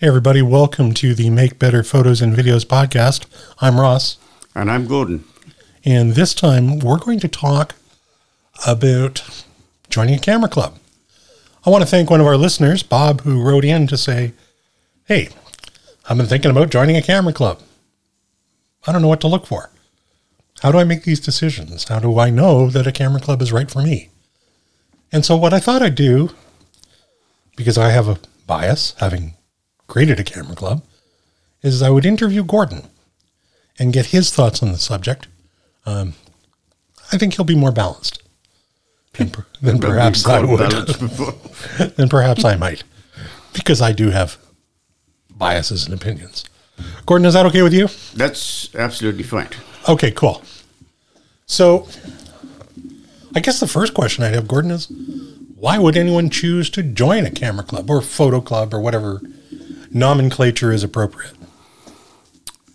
Hey, everybody, welcome to the Make Better Photos and Videos podcast. I'm Ross. And I'm Gordon. And this time we're going to talk about joining a camera club. I want to thank one of our listeners, Bob, who wrote in to say, Hey, I've been thinking about joining a camera club. I don't know what to look for. How do I make these decisions? How do I know that a camera club is right for me? And so, what I thought I'd do, because I have a bias, having created a camera club, is I would interview Gordon and get his thoughts on the subject. Um, I think he'll be more balanced than, per- than perhaps I would. than perhaps I might, because I do have biases and opinions. Gordon, is that okay with you? That's absolutely fine. Okay, cool. So, I guess the first question I'd have, Gordon, is why would anyone choose to join a camera club or photo club or whatever nomenclature is appropriate?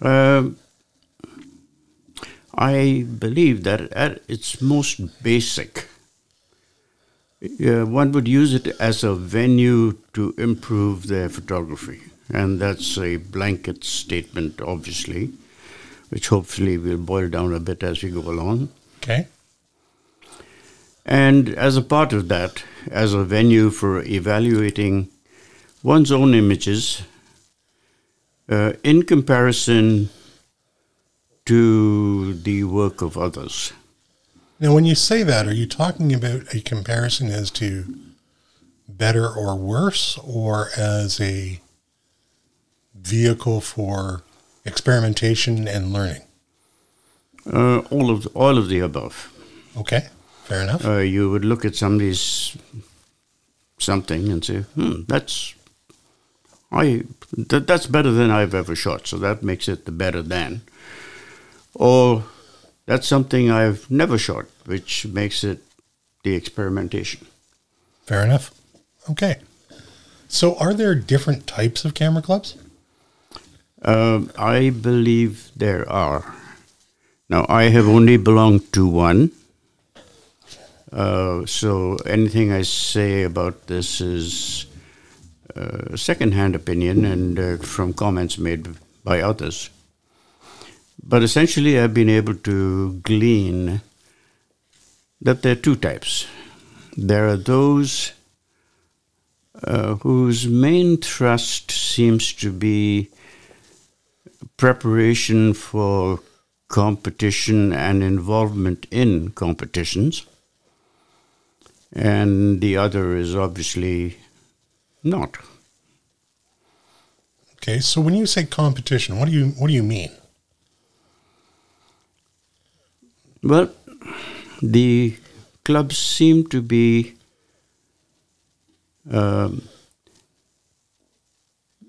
Um, I believe that at its most basic, uh, one would use it as a venue to improve their photography. And that's a blanket statement, obviously, which hopefully will boil down a bit as we go along. Okay. And as a part of that, as a venue for evaluating one's own images uh, in comparison to the work of others. Now, when you say that, are you talking about a comparison as to better or worse, or as a vehicle for experimentation and learning? Uh, all of the, all of the above. Okay, fair enough. Uh, you would look at somebody's something and say, "Hmm, that's I that, that's better than I've ever shot." So that makes it the better than. Or that's something I've never shot, which makes it the experimentation. Fair enough. Okay. So, are there different types of camera clubs? Um, I believe there are. Now, I have only belonged to one. Uh, so, anything I say about this is uh, second-hand opinion and uh, from comments made by others. But essentially, I've been able to glean that there are two types. There are those uh, whose main thrust seems to be preparation for competition and involvement in competitions. And the other is obviously not. Okay, so when you say competition, what do you what do you mean? Well, the clubs seem to be um,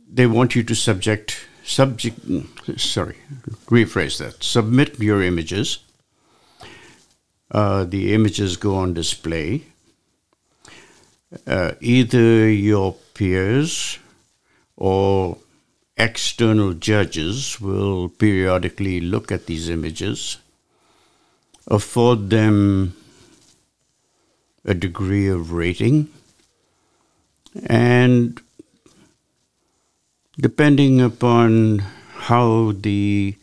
they want you to subject subject sorry rephrase that submit your images uh, the images go on display uh, either your peers or external judges will periodically look at these images afford them a degree of rating and depending upon how the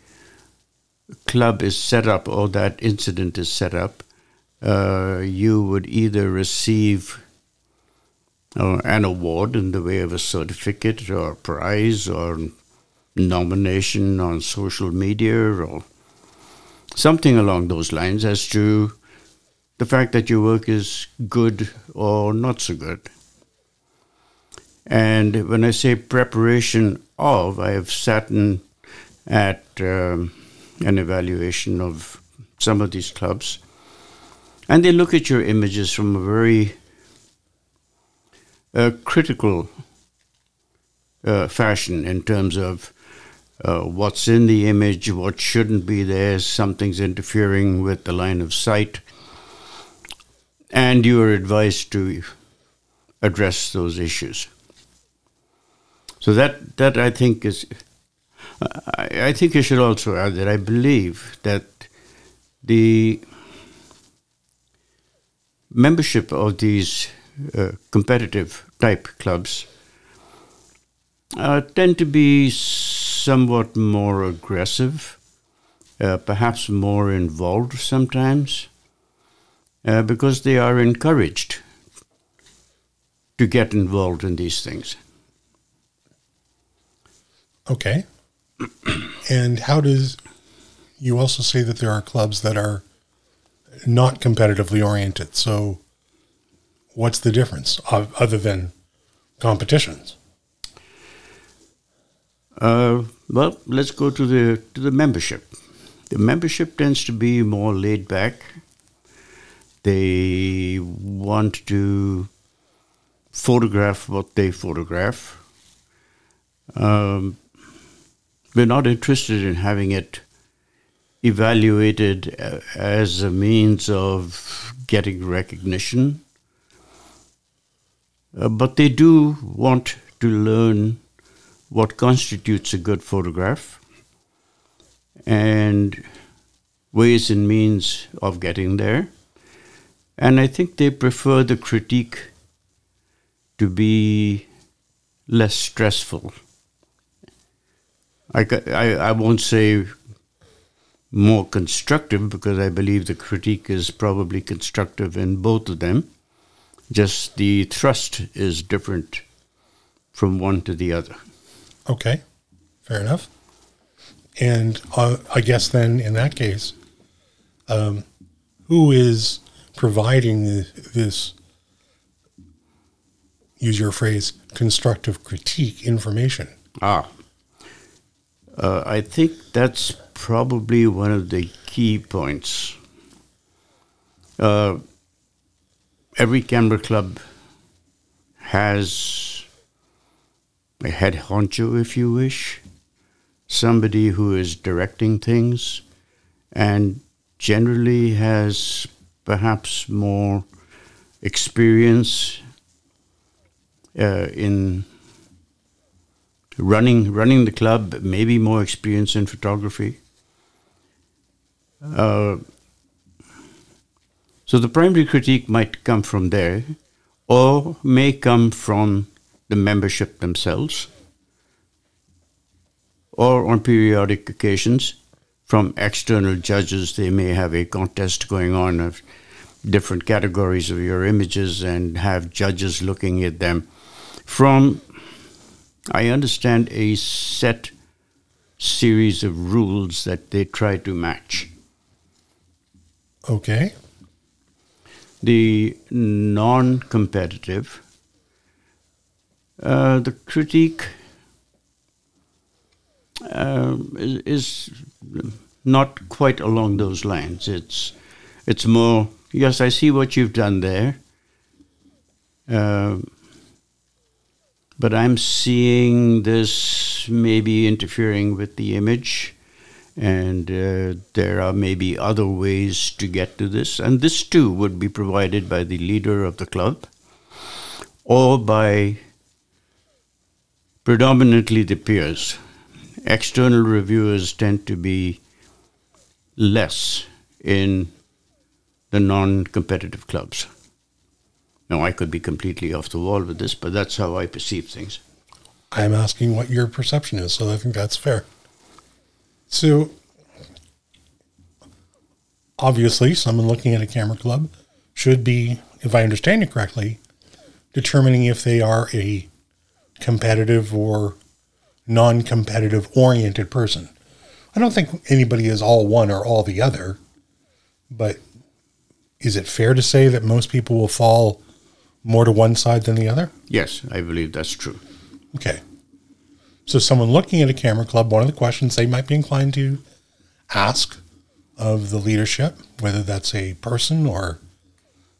club is set up or that incident is set up, uh, you would either receive an award in the way of a certificate or prize or nomination on social media or something along those lines as to the fact that your work is good or not so good. And when I say preparation of, I have sat in at um, an evaluation of some of these clubs, and they look at your images from a very uh, critical uh, fashion in terms of uh, what's in the image, what shouldn't be there, something's interfering with the line of sight, and you are advised to address those issues. So that that I think is, I, I think I should also add that I believe that the membership of these competitive type clubs uh, tend to be somewhat more aggressive, uh, perhaps more involved sometimes, uh, because they are encouraged to get involved in these things. Okay. and how does you also say that there are clubs that are not competitively oriented? So, what's the difference other than competitions? Uh, well, let's go to the to the membership. The membership tends to be more laid back. They want to photograph what they photograph. Um, we're not interested in having it evaluated uh, as a means of getting recognition. Uh, but they do want to learn what constitutes a good photograph and ways and means of getting there. And I think they prefer the critique to be less stressful. I, I, I won't say more constructive because I believe the critique is probably constructive in both of them. Just the thrust is different from one to the other. Okay, fair enough. And uh, I guess then in that case, um, who is providing this, use your phrase, constructive critique information? Ah, uh, I think that's probably one of the key points. Uh, every camera club has a head honcho, if you wish, somebody who is directing things and generally has perhaps more experience uh, in running running the club, maybe more experience in photography. Uh, so the primary critique might come from there, or may come from the membership themselves, or on periodic occasions from external judges. They may have a contest going on of different categories of your images and have judges looking at them from I understand a set series of rules that they try to match. Okay. The non competitive, uh, the critique uh, is, not quite along those lines. It's, it's more, yes, I see what you've done there. Uh, but I'm seeing this maybe interfering with the image, and uh, there are maybe other ways to get to this. And this too would be provided by the leader of the club or by predominantly the peers. External reviewers tend to be less in the non competitive clubs. Now, I could be completely off the wall with this, but that's how I perceive things. I'm asking what your perception is, so I think that's fair. So, obviously, someone looking at a camera club should be, if I understand it correctly, determining if they are a competitive or non competitive oriented person. I don't think anybody is all one or all the other, but is it fair to say that most people will fall more to one side than the other? Yes, I believe that's true. Okay. So, someone looking at a camera club, one of the questions they might be inclined to ask of the leadership, whether that's a person or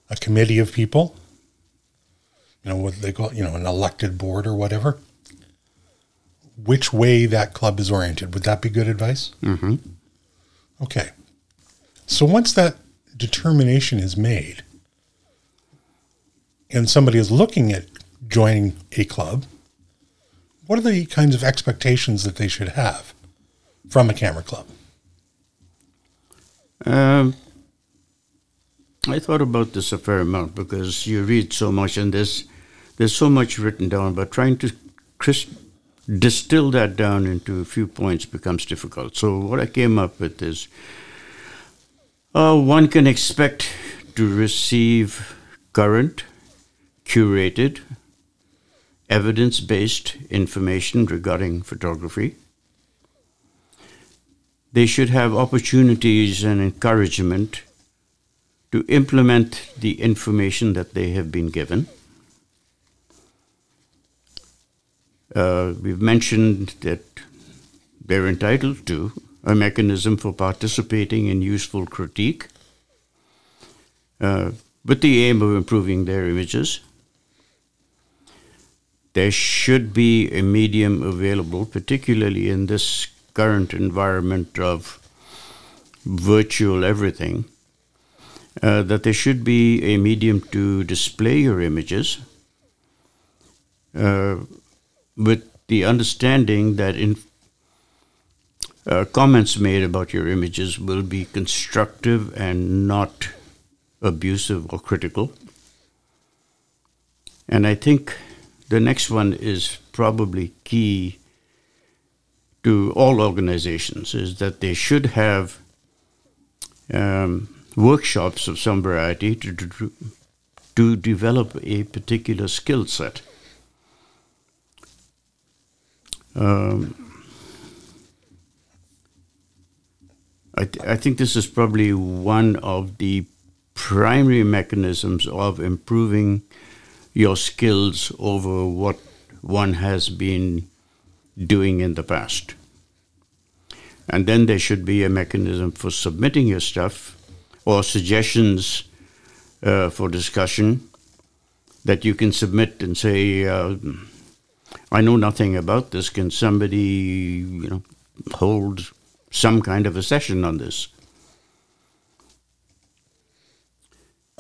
a committee of people, you know, what they call, you know, an elected board or whatever, which way that club is oriented. Would that be good advice? Mm-hmm. Okay. So, once that determination is made, and somebody is looking at joining a club, what are the kinds of expectations that they should have from a camera club? Um, I thought about this a fair amount because you read so much and there's there's so much written down, but trying to crisp, distill that down into a few points becomes difficult. So, what I came up with is uh, one can expect to receive current, curated, evidence based information regarding photography. They should have opportunities and encouragement to implement the information that they have been given. Uh, we've mentioned that they're entitled to a mechanism for participating in useful critique uh, with the aim of improving their images. There should be a medium available, particularly in this current environment of virtual everything, uh, that there should be a medium to display your images. Uh, with the understanding that in uh, comments made about your images will be constructive and not abusive or critical. And I think the next one is probably key to all organizations is that they should have um, workshops of some variety to, to, to develop a particular skill set. Um, I, th- I think this is probably one of the primary mechanisms of improving your skills over what one has been doing in the past. And then there should be a mechanism for submitting your stuff or suggestions uh, for discussion that you can submit and say, uh, I know nothing about this. Can somebody, you know, hold some kind of a session on this?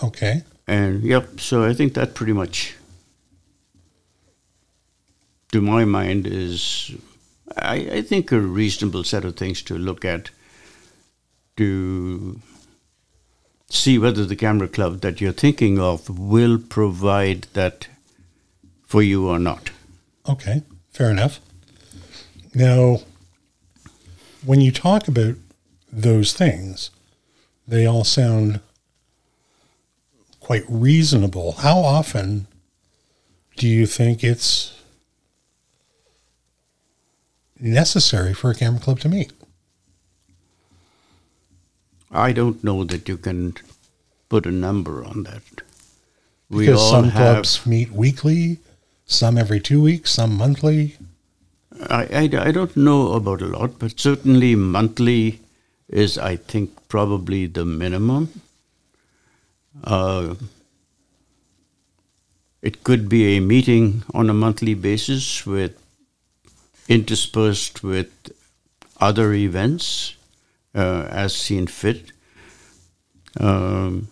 Okay. And yep, so I think that pretty much, to my mind, is I, I think a reasonable set of things to look at to see whether the camera club that you're thinking of will provide that for you or not. Okay, fair enough. Now, when you talk about those things, they all sound quite reasonable. How often do you think it's necessary for a camera club to meet? I don't know that you can put a number on that. We because some clubs meet weekly, some every two weeks, some monthly. I, I, I don't know about a lot, but certainly monthly is, I think, probably the minimum. Uh, it could be a meeting on a monthly basis with interspersed with other events uh, as seen fit. Um,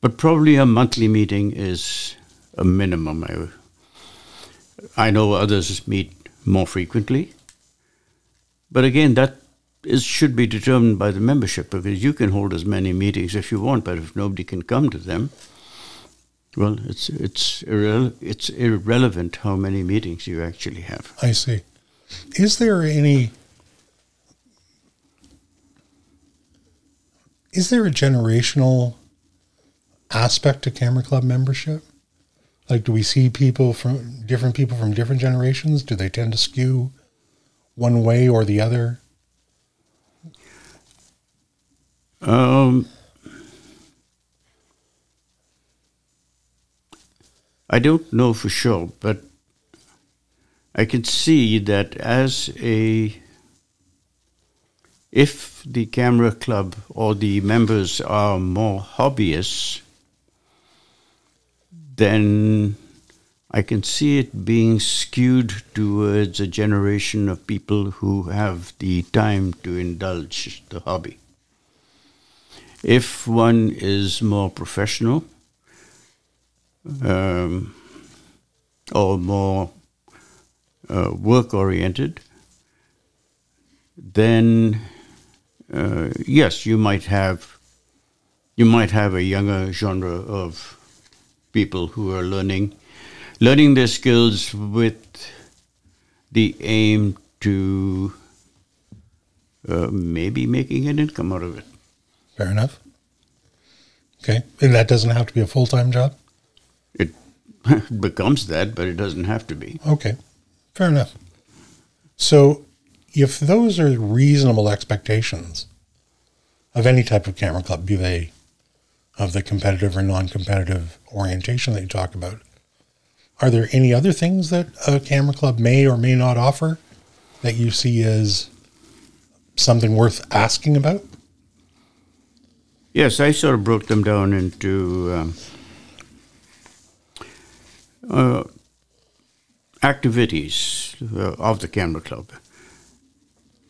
but probably a monthly meeting is a minimum. I, I know others meet more frequently. But again, that is, should be determined by the membership because you can hold as many meetings if you want, but if nobody can come to them, well, it's it's irre- it's irrelevant how many meetings you actually have. I see. Is there any is there a generational aspect to Camera Club membership? Like, do we see people from different people from different generations? Do they tend to skew one way or the other? Um, I don't know for sure, but I can see that as a if the camera club or the members are more hobbyists, then I can see it being skewed towards a generation of people who have the time to indulge the hobby. If one is more professional um, or more uh, work oriented, then uh, yes, you might have you might have a younger genre of people who are learning learning their skills with the aim to uh, maybe making an income out of it. Fair enough. Okay. And that doesn't have to be a full time job? It becomes that, but it doesn't have to be. Okay. Fair enough. So, if those are reasonable expectations of any type of camera club, be they of the competitive or non competitive orientation that you talk about, are there any other things that a camera club may or may not offer that you see as something worth asking about? Yes, I sort of broke them down into um, uh, activities uh, of the camera club.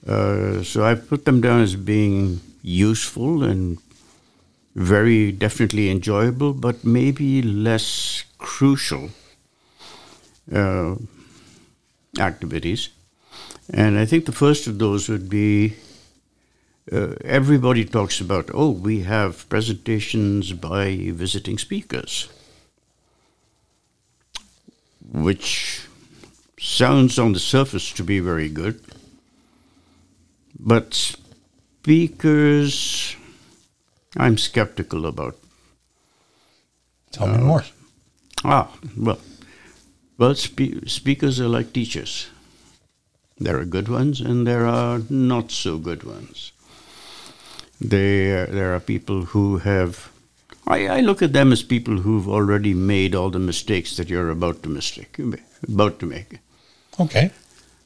Uh, so I put them down as being useful and very definitely enjoyable, but maybe less crucial uh, activities. And I think the first of those would be uh, everybody talks about, oh, we have presentations by visiting speakers, which sounds on the surface to be very good. But speakers, I'm skeptical about. Tell me more. Ah, well, well, spe- speakers are like teachers. There are good ones and there are not so good ones. There, there are people who have. I, I look at them as people who've already made all the mistakes that you're about to mistake, about to make. Okay.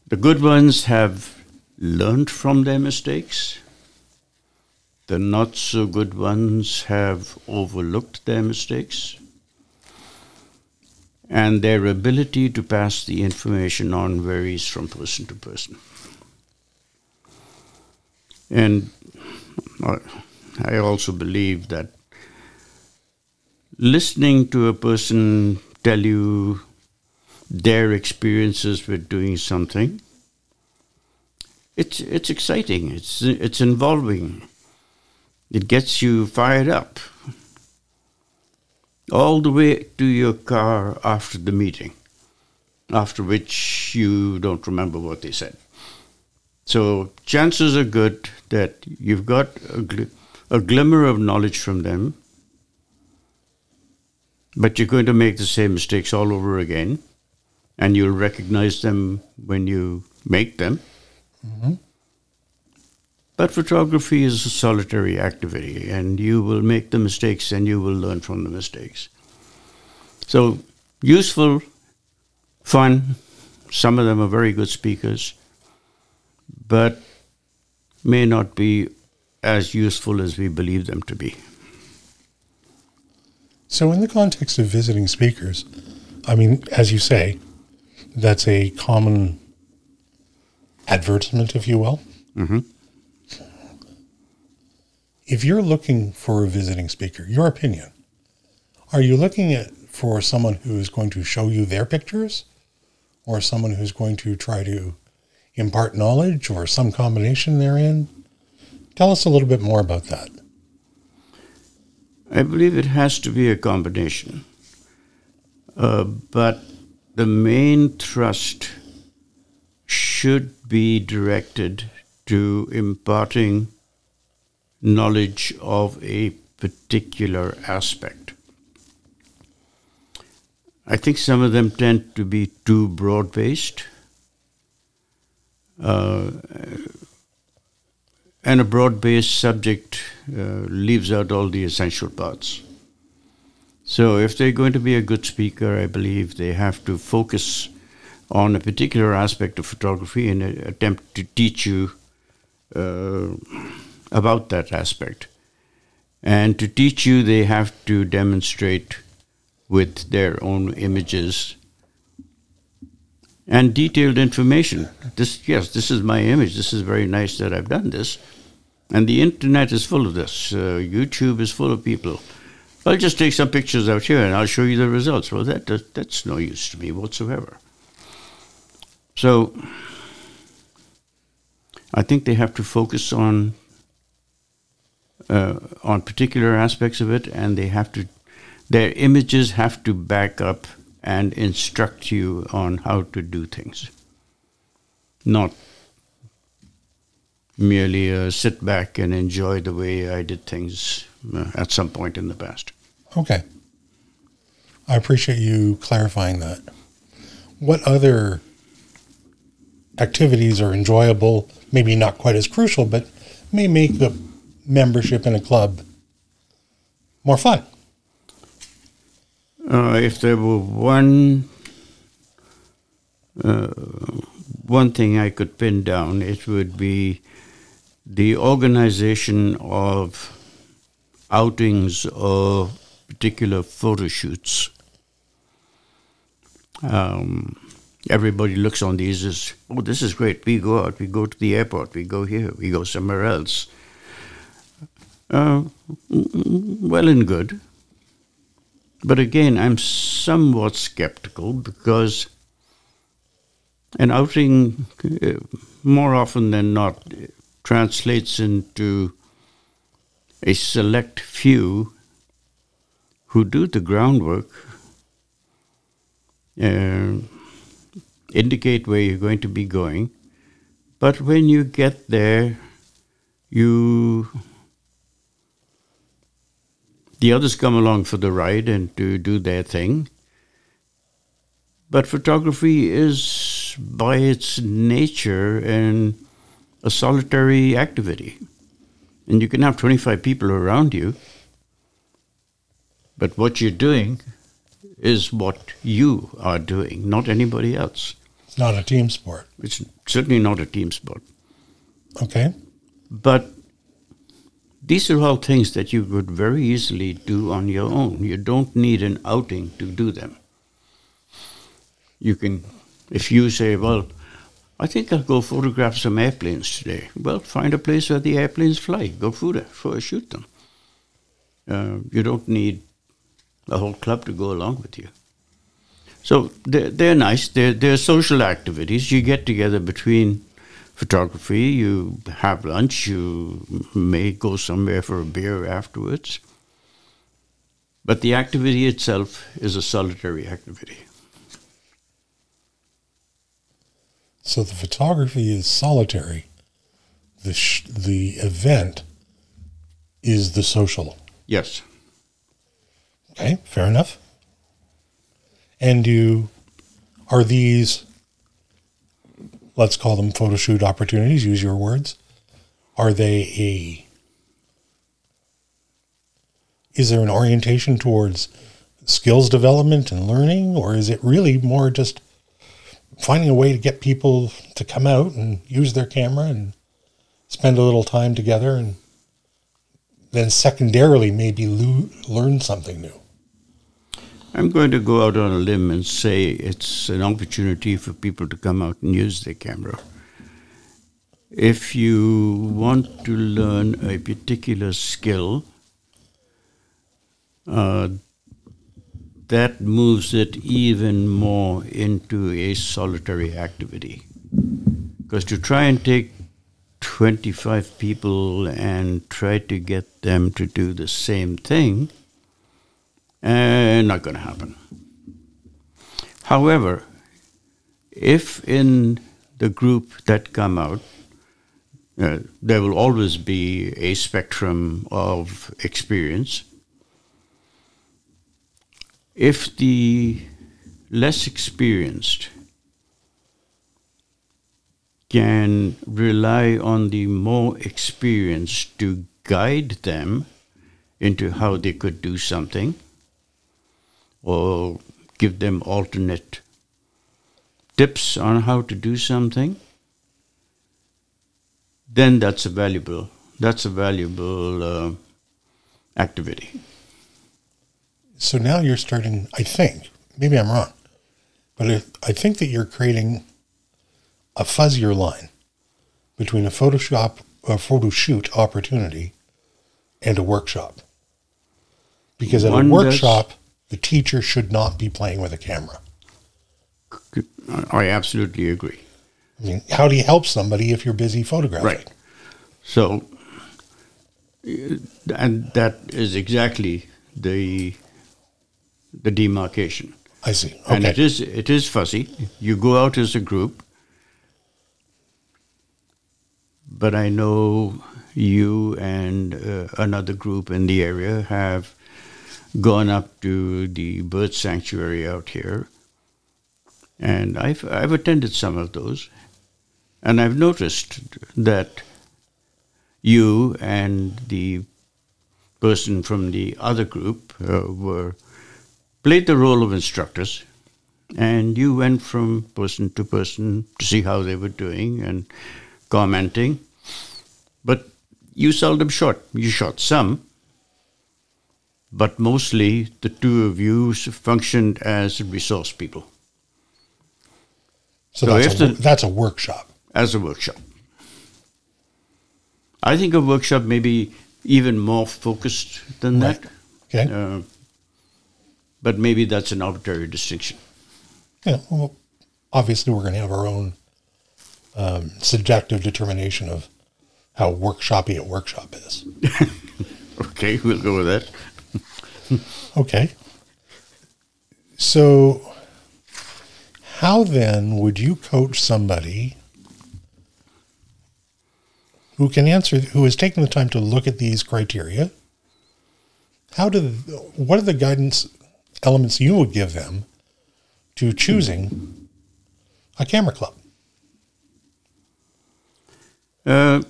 The good ones have learned from their mistakes. The not so good ones have overlooked their mistakes. And their ability to pass the information on varies from person to person. And I also believe that listening to a person tell you their experiences with doing something it's it's exciting it's it's involving. It gets you fired up. All the way to your car after the meeting after which you don't remember what they said so chances are good that you've got a, gl- a glimmer of knowledge from them, but you're going to make the same mistakes all over again, and you'll recognize them when you make them. Mm-hmm. But photography is a solitary activity, and you will make the mistakes and you will learn from the mistakes. So, useful, fun. Some of them are very good speakers but may not be as useful as we believe them to be. So, in the context of visiting speakers, I mean, as you say, that's a common advertisement, if you will. Mm-hmm. If you're looking for a visiting speaker, your opinion, are you looking at for someone who is going to show you their pictures, or someone who's going to try to impart knowledge or some combination therein? Tell us a little bit more about that. I believe it has to be a combination. Uh, but the main thrust should be directed to imparting knowledge of a particular aspect. I think some of them tend to be too broad based uh, and a broad based subject uh, leaves out all the essential parts. So, if they're going to be a good speaker, I believe they have to focus on a particular aspect of photography and attempt to teach you uh, about that aspect. And to teach you, they have to demonstrate with their own images and detailed information. This, yes, this is my image. This is very nice that I've done this. And the internet is full of this. Uh, YouTube is full of people. I'll just take some pictures out here and I'll show you the results. Well, that, that that's no use to me whatsoever. So I think they have to focus on uh, on particular aspects of it, and they have to their images have to back up and instruct you on how to do things. not merely uh, sit back and enjoy the way I did things uh, at some point in the past. Okay. I appreciate you clarifying that. What other activities are enjoyable, maybe not quite as crucial, but may make the membership in a club more fun? Uh, if there were one uh, one thing I could pin down, it would be the organization of outings or particular photo shoots. Um, everybody looks on these as, oh, this is great. We go out, we go to the airport, we go here, we go somewhere else. Uh, well and good. But again, I'm somewhat skeptical because an outing, uh, more often than not, translates into a select few who do the groundwork, uh, indicate where you're going to be going, but when you get there, you the others come along for the ride and to do their thing. But photography is, by its nature, an, a solitary activity. And you can have 25 people around you, but what you're doing is what you are doing, not anybody else. It's not a team sport. It's certainly not a team sport. Okay. But these are all things that you could very easily do on your own. You don't need an outing to do them. You can, if you say, well, I think I'll go photograph some airplanes today. Well, find a place where the airplanes fly. Go for shoot them. Uh, you don't need a whole club to go along with you. So they're, they're nice. They're, they're social activities. You get together between photography, you have lunch, you may go somewhere for a beer afterwards. But the activity itself is a solitary activity. So the photography is solitary. The sh- the event is the social. Yes. Okay, fair enough. And do are these let's call them photo shoot opportunities, use your words. Are they a is there an orientation towards skills development and learning or is it really more just finding a way to get people to come out and use their camera and spend a little time together and then secondarily maybe lo- learn something new I'm going to go out on a limb and say it's an opportunity for people to come out and use their camera. If you want to learn a particular skill, uh, that moves it even more into a solitary activity. Because to try and take 25 people and try to get them to do the same thing, uh, not going to happen. However, if in the group that come out, uh, there will always be a spectrum of experience. If the less experienced can rely on the more experienced to guide them into how they could do something, or give them alternate tips on how to do something, then that's a valuable that's a valuable uh, activity. So now you're starting. I think maybe I'm wrong, but if, I think that you're creating a fuzzier line between a Photoshop a photo shoot opportunity and a workshop. Because at One a workshop, the teacher should not be playing with a camera. I absolutely agree. I mean, how do you help somebody if you're busy photographing? Right. So, and that is exactly the the demarcation. I see. Okay. And it is it is fuzzy. You go out as a group. but I know you and uh, another group in the area have gone up to the bird sanctuary out here, and I've I've attended some of those, and I've noticed that you and the person from the other group uh, were played the role of instructors, and you went from person to person to see how they were doing and commenting. But you seldom shot. You shot some, but mostly the two of you functioned as resource people. So, So that's, a, the- that's a workshop. as a workshop. I think a workshop may be even more focused than Right. that, Okay. uh, but maybe that's an arbitrary distinction. Yeah, well, obviously, we're going to have our own um, subjective determination of how workshoppy a workshop is. Okay, we'll go with that. Okay. So, how then would you coach somebody who can answer, who has taken the time to look at these criteria? How do, what are the guidance elements you would give them to choosing a camera club? Uh,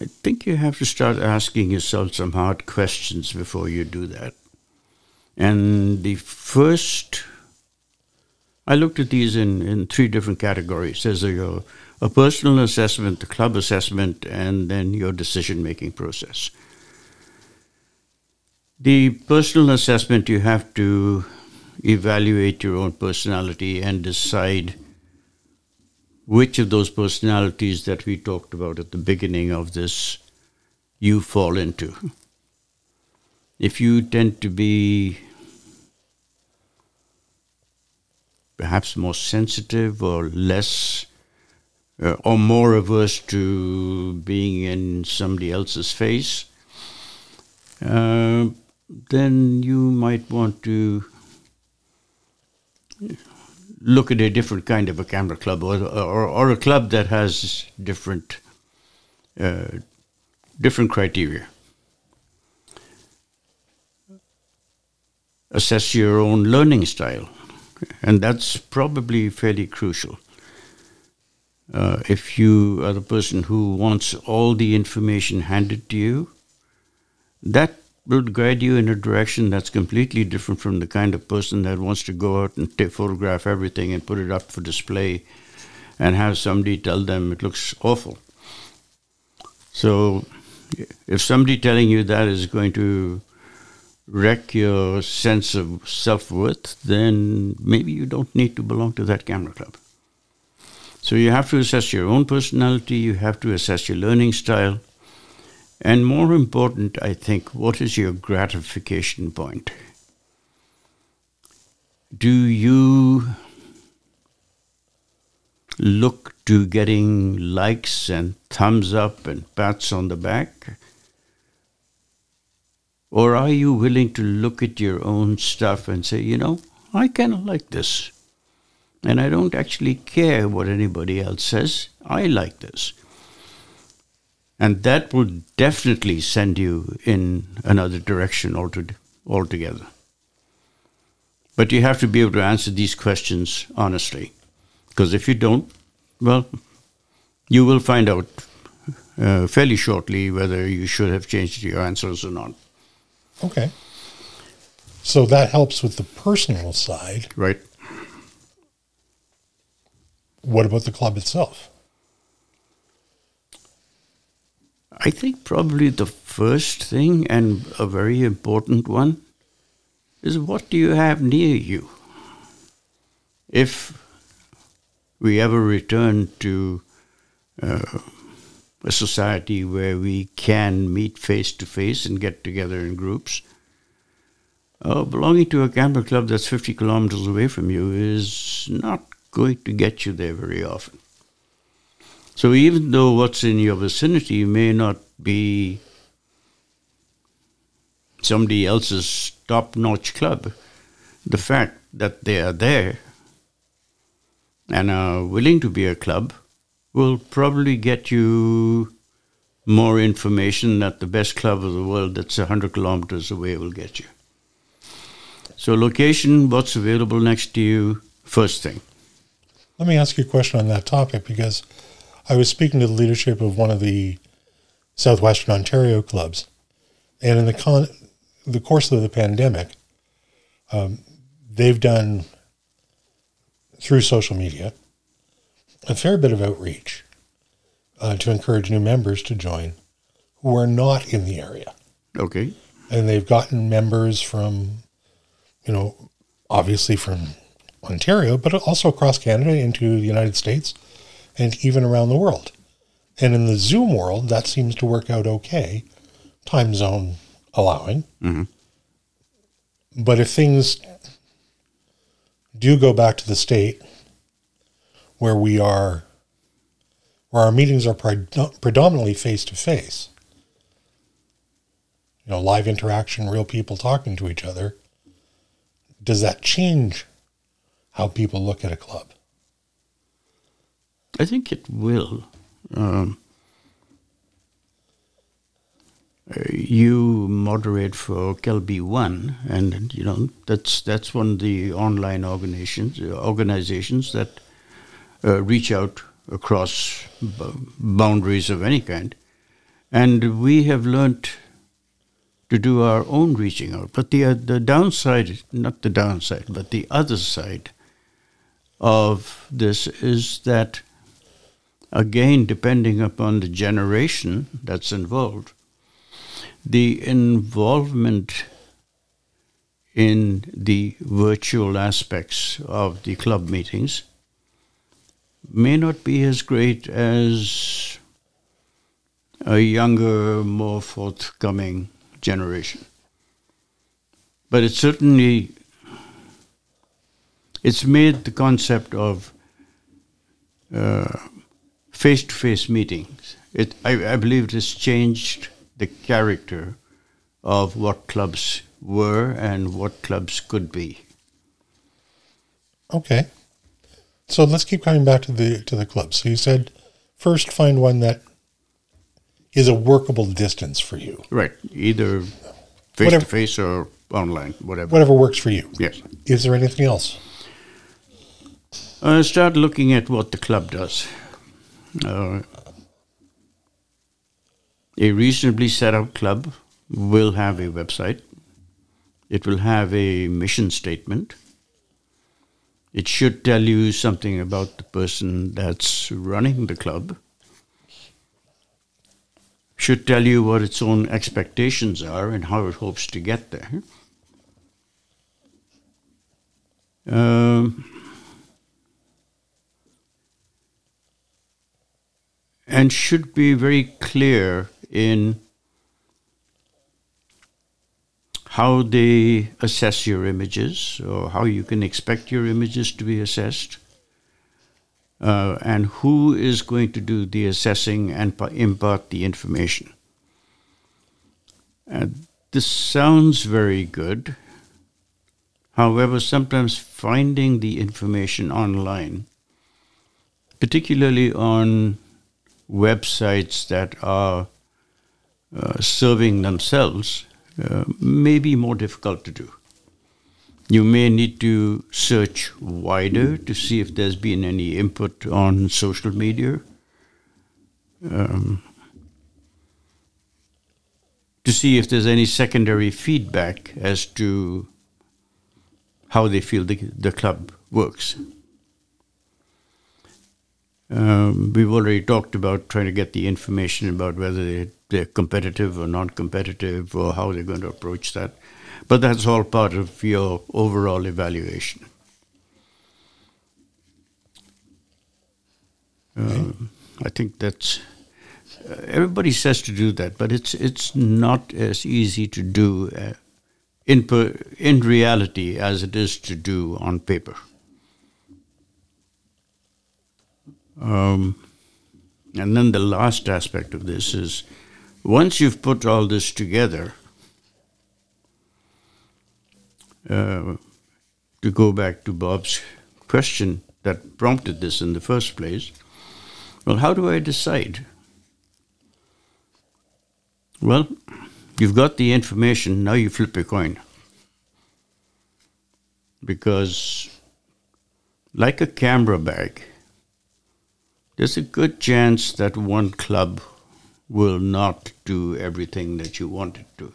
I think you have to start asking yourself some hard questions before you do that. And the first, I looked at these in, in three different categories. There's a, a personal assessment, a club assessment, and then your decision making process. The personal assessment, you have to evaluate your own personality and decide which of those personalities that we talked about at the beginning of this you fall into. If you tend to be perhaps more sensitive or less uh, or more averse to being in somebody else's face, uh, then you might want to look at a different kind of a camera club or, or, or a club that has different uh, different criteria. Assess your own learning style, and that's probably fairly crucial. Uh, if you are the person who wants all the information handed to you, that will guide you in a direction that's completely different from the kind of person that wants to go out and ta photograph everything and put it up for display and have somebody tell them it looks awful. So, if somebody telling you that is going to wreck your sense of self worth, then maybe you don't need to belong to that camera club. So, you have to assess your own personality, you have to assess your learning style. And more important, I think, what is your gratification point? Do you look to getting likes and thumbs up and pats on the back? Or are you willing to look at your own stuff and say, you know, I kind of like this. And I don't actually care what anybody else says. I like this. And that will definitely send you in another direction altogether. But you have to be able to answer these questions honestly. Because if you don't, well, you will find out uh, fairly shortly whether you should have changed your answers or not. Okay. So that helps with the personal side. Right? What about the club itself? I think probably the first thing and a very important one is what do you have near you? If we ever return to uh, a society where we can meet face to face and get together in groups, uh, belonging to a camper club that's 50 kilometers away from you is not going to get you there very often. So even though what's in your vicinity may not be somebody else's top notch club, the fact that they are there and are willing to be a club will probably get you more information that the best club of the world that's 100 kilometers away will get you. So, location, what's available next to you, first thing. Let me ask you a question on that topic because I was speaking to the leadership of one of the Southwestern Ontario clubs, and in the con- the course of the pandemic, um, they've done through social media a fair bit of outreach uh, to encourage new members to join who are not in the area. Okay. And they've gotten members from, you know, obviously from Ontario, but also across Canada into the United States and even around the world. And in the Zoom world, that seems to work out okay, time zone allowing. Mhm. But if things do go back to the state where we are, where our meetings are pred- predominantly face to face, you know, live interaction, real people talking to each other, does that change how people look at a club? I think it will. Um, you moderate for Kelby One, and you know that's that's one of the online organizations organizations that uh, reach out across boundaries of any kind, and we have learnt to do our own reaching out. But the uh, the downside, not the downside, but the other side of this is that again, depending upon the generation that's involved, the involvement in the virtual aspects of the club meetings may not be as great as a younger, more forthcoming generation. But it certainly it's made the concept of uh, face to face meetings. It, I, I believe it has changed the character of what clubs were and what clubs could be. Okay. So let's keep coming back to the to the club. So you said first find one that is a workable distance for you. Right. Either face Whatever- to face or online, whatever. Whatever works for you. Yes. Is there anything else? Uh, start looking at what the club does. Uh, a reasonably set up club will have a website. It will have a mission statement. It should tell you something about the person that's running the club. Should tell you what its own expectations are and how it hopes to get there. Um, and should be very clear in how they assess your images or how you can expect your images to be assessed uh, and who is going to do the assessing and impart the information. And this sounds very good. However, sometimes finding the information online, particularly on websites that are uh, serving themselves, uh, may be more difficult to do. You may need to search wider to see if there's been any input on social media. Um, to see if there's any secondary feedback as to how they feel the, the club works. Um, we've already talked about trying to get the information about whether they, they're competitive or non competitive or how they're going to approach that. But that's all part of your overall evaluation. Um, I think that's uh, everybody says to do that, but it's it's not as easy to do uh, in per, in reality as it is to do on paper. Um, and then the last aspect of this is once you've put all this together, uh, to go back to Bob's question that prompted this in the first place, Well, how do I decide? Well, you've got the information, now you flip a coin. Because, like a camera bag, there's a good chance that one club will not do everything that you want it to.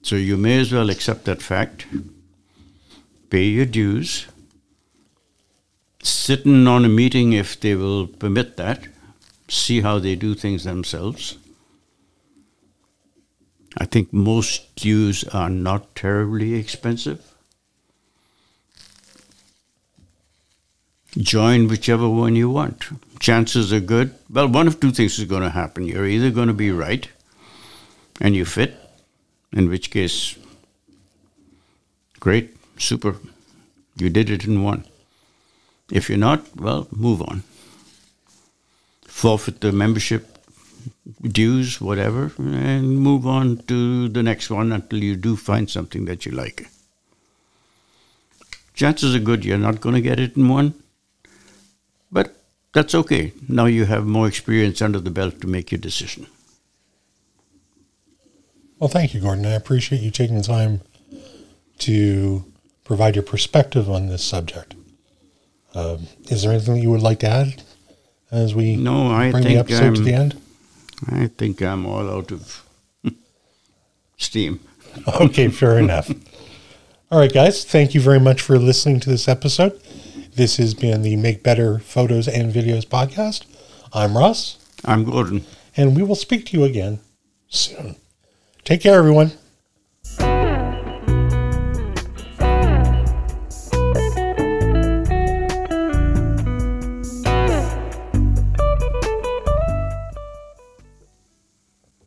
So you may as well accept that fact, pay your dues, sit in on a meeting if they will permit that, see how they do things themselves. I think most dues are not terribly expensive. Join whichever one you want. Chances are good. Well, one of two things is going to happen. You're either going to be right and you fit, in which case, great, super, you did it in one. If you're not, well, move on. Forfeit the membership dues, whatever, and move on to the next one until you do find something that you like. Chances are good you're not going to get it in one, that's okay. Now you have more experience under the belt to make your decision. Well, thank you, Gordon. I appreciate you taking the time to provide your perspective on this subject. Um, is there anything that you would like to add as we No, I bring the think episode I'm- the end? I think I'm all out of steam. Okay, fair enough. All right, guys. Thank you very much for listening to this episode. This has been the Make Better Photos and Videos podcast. I'm Russ, I'm Gordon. and we will speak to you again soon. Take care, everyone.